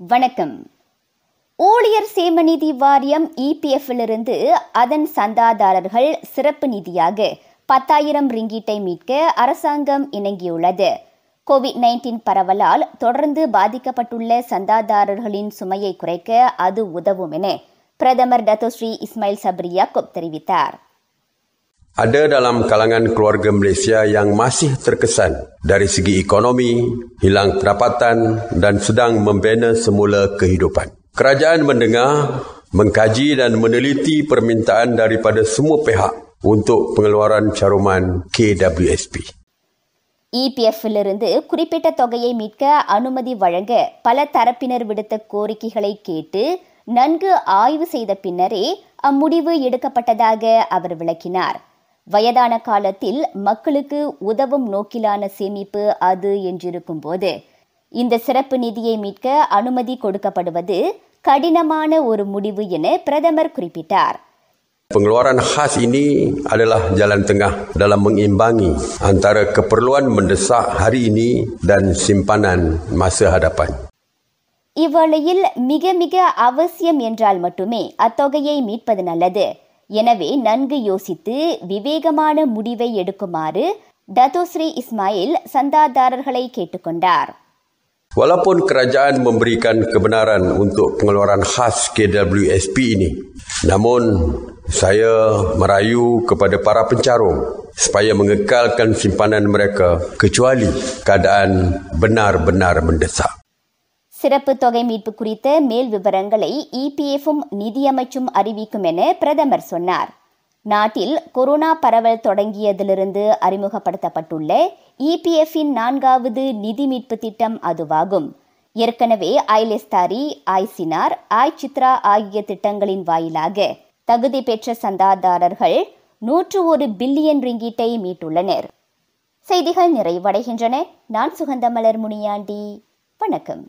வணக்கம். ஊழியர் சேம நிதி வாரியம் இபிஎஃப்பிலிருந்து அதன் சந்தாதாரர்கள் சிறப்பு நிதியாக பத்தாயிரம் ரிங்கீட்டை மீட்க அரசாங்கம் இணங்கியுள்ளது. கோவிட் நைன்டீன் பரவலால் தொடர்ந்து பாதிக்கப்பட்டுள்ள சந்தாதாரர்களின் சுமையை குறைக்க அது உதவும் என பிரதமர் டத்தோஸ்ரீ இஸ்மாயில் சப்ரி யாக்கூப் தெரிவித்தார். Ada dalam kalangan keluarga Malaysia yang masih terkesan dari segi ekonomi, hilang pendapatan dan sedang membina semula kehidupan. Kerajaan mendengar, mengkaji dan meneliti permintaan daripada semua pihak untuk pengeluaran caruman KWSP. இபிஎஃப்பிலிருந்து குறிப்பிட்ட தொகையை மீட்க அனுமதி வழங்க பல தரப்பினர் விடுத்த கோரிக்கைகளை கேட்டு நன்கு ஆய்வு செய்த பின்னரே அம்முடிவு எடுக்கப்பட்டதாக அவர் விளக்கினார் வயதான காலத்தில் மக்களுக்கு உதவும் நோக்கிலான சேமிப்பு அது என்றிருக்கும் போது இந்த சிறப்பு நிதியை மீட்க அனுமதி கொடுக்கப்படுவது கடினமான ஒரு முடிவு என பிரதமர் குறிப்பிட்டார் Pengeluaran khas ini adalah jalan tengah dalam mengimbangi antara keperluan mendesak hari ini dan simpanan masa hadapan. இவ்வேளையில் மிக மிக அவசியம் என்றால் மட்டுமே அத்தொகையை மீட்பது நல்லது எனவே நன்கு யோசித்து விவேகமான முடிவை எடுக்குமாறு டத்தோஸ்ரீ இஸ்மாயில் சந்தாதாரர்களை கேட்டுக்கொண்டார் Walaupun kerajaan memberikan kebenaran untuk pengeluaran khas KWSP ini, namun saya merayu kepada para pencarum supaya mengekalkan simpanan mereka kecuali keadaan benar-benar mendesak. சிறப்பு தொகை மீட்பு குறித்த மேல் விவரங்களை இபிஎஃப்பும் நிதியமைச்சும் அறிவிக்கும் என பிரதமர் சொன்னார். நாட்டில் கொரோனா பரவல் தொடங்கியதிலிருந்து அறிமுகப்படுத்தப்பட்டுள்ள இபிஎஃப்பின் நான்காவது நிதி மீட்பு திட்டம் அதுவாகும். ஏற்கனவே ஐலெஸ்தாரி ஐசினார் ஆய் சித்ரா ஆகிய திட்டங்களின் வாயிலாக தகுதி பெற்ற சந்தாதாரர்கள் நூற்று ஒரு பில்லியன் ரிங்கீட்டை மீட்டுள்ளனர். செய்திகள் நிறைவடைகின்றன. நான் சுகந்தமலர் முனியாண்டி. வணக்கம்.